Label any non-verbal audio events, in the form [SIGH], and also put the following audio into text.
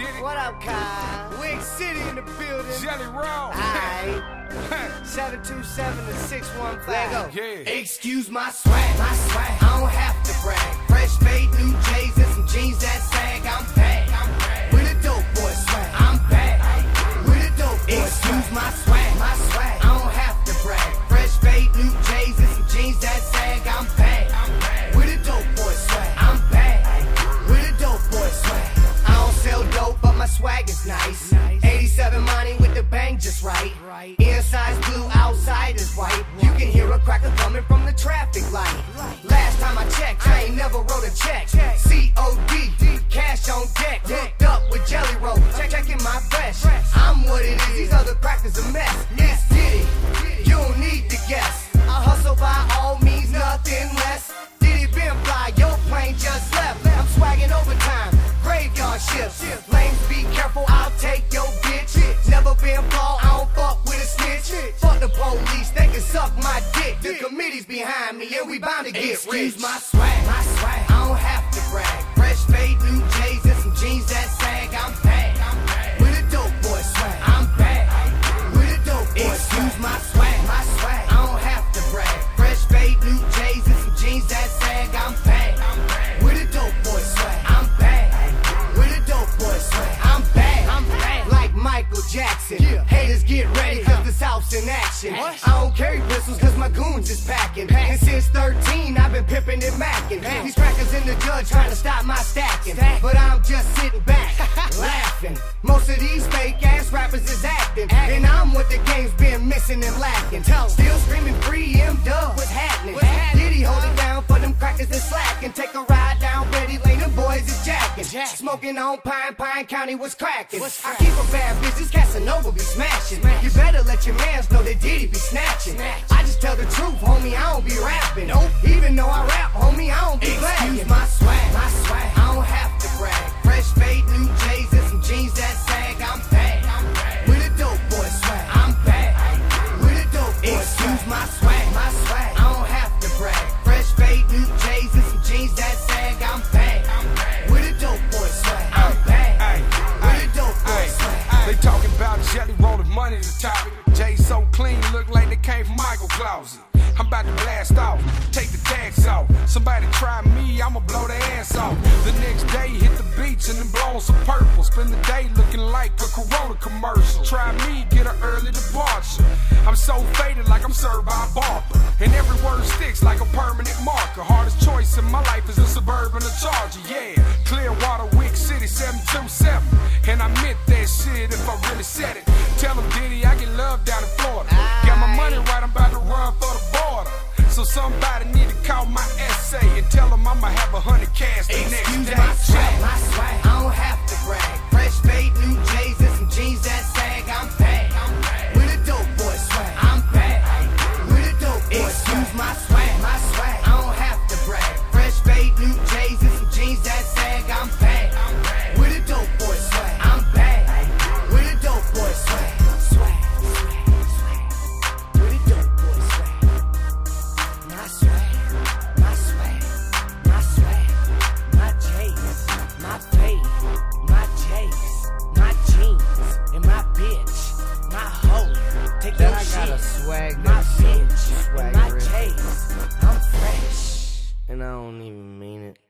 did it? What up, Kyle? Wick City in the building. Jelly Roll. Aight. [LAUGHS] 727 to 615. Let go. Yeah. Excuse my swag, my swag. I don't have to brag. Fresh fade, new J's and some jeans that sag. Swag is nice. 87 money with the bang just right. Inside's blue, outside is white. You can hear a cracker coming from the traffic light. Last time I checked, I ain't never wrote a check. COD, cash on deck. Hooked up with Jelly Roll. Check checking my fresh. I'm what it is. These other crackers a mess. It's Ditty. You don't need to guess. I hustle by all means, nothing less. Ditty been fly, your plane just left. I'm swagging overtime, graveyard shifts. Careful, I'll take your bitch. Never been flawed, I don't fuck with a snitch. Fuck the police, they can suck my dick. The committee's behind me, and we bound to get rich. my swag, my swag. I don't have to brag. Fresh fade, new J's, and some jeans that sag. I'm back. With a dope boy swag. I'm back. With a dope boy Excuse my swag, my swag. I don't have to brag. Fresh fade, new J's, and some jeans that sag. I'm back. Action. I don't carry pistols cause my goons is packing. And since 13, I've been pimping and macking. These crackers in the judge trying to stop my stacking. But I'm just sitting back, [LAUGHS] laughing. Most of these fake ass rappers is acting. And I'm what the game's been missing and lacking. Still jacking. Smoking on Pine, Pine County, was cracking? I keep a bad bitches, Casanova be smashing. You better let your mans know that Ditty be snatching. I just tell the truth, homie, I don't be rapping. Nope. Even though I rap, homie, I don't be Excuse my swag, my swag. I don't have to brag. Fresh fade, new J's, and some jeans that sag. I'm back. With a dope boy swag. I'm back. With a dope boy Excuse my swag, my swag. Closet. I'm about to blast off, take the tags off. Somebody try me, I'ma blow their ass off. The next day, hit the beach and then blow on some purple. Spend the day looking like a Corona commercial. Try me, get an early departure. I'm so faded like I'm served by a barber. And every word sticks like a permanent marker. Hardest choice in my life is a suburban or charger, yeah. Clearwater, Wick City, 727. And I meant that shit if I really said it. Tell them Ditty, I somebody need to call my essay and tell them I'ma have a hundred cash the next Excuse swag my so bitch, my case, I'm fresh, and I don't even mean it.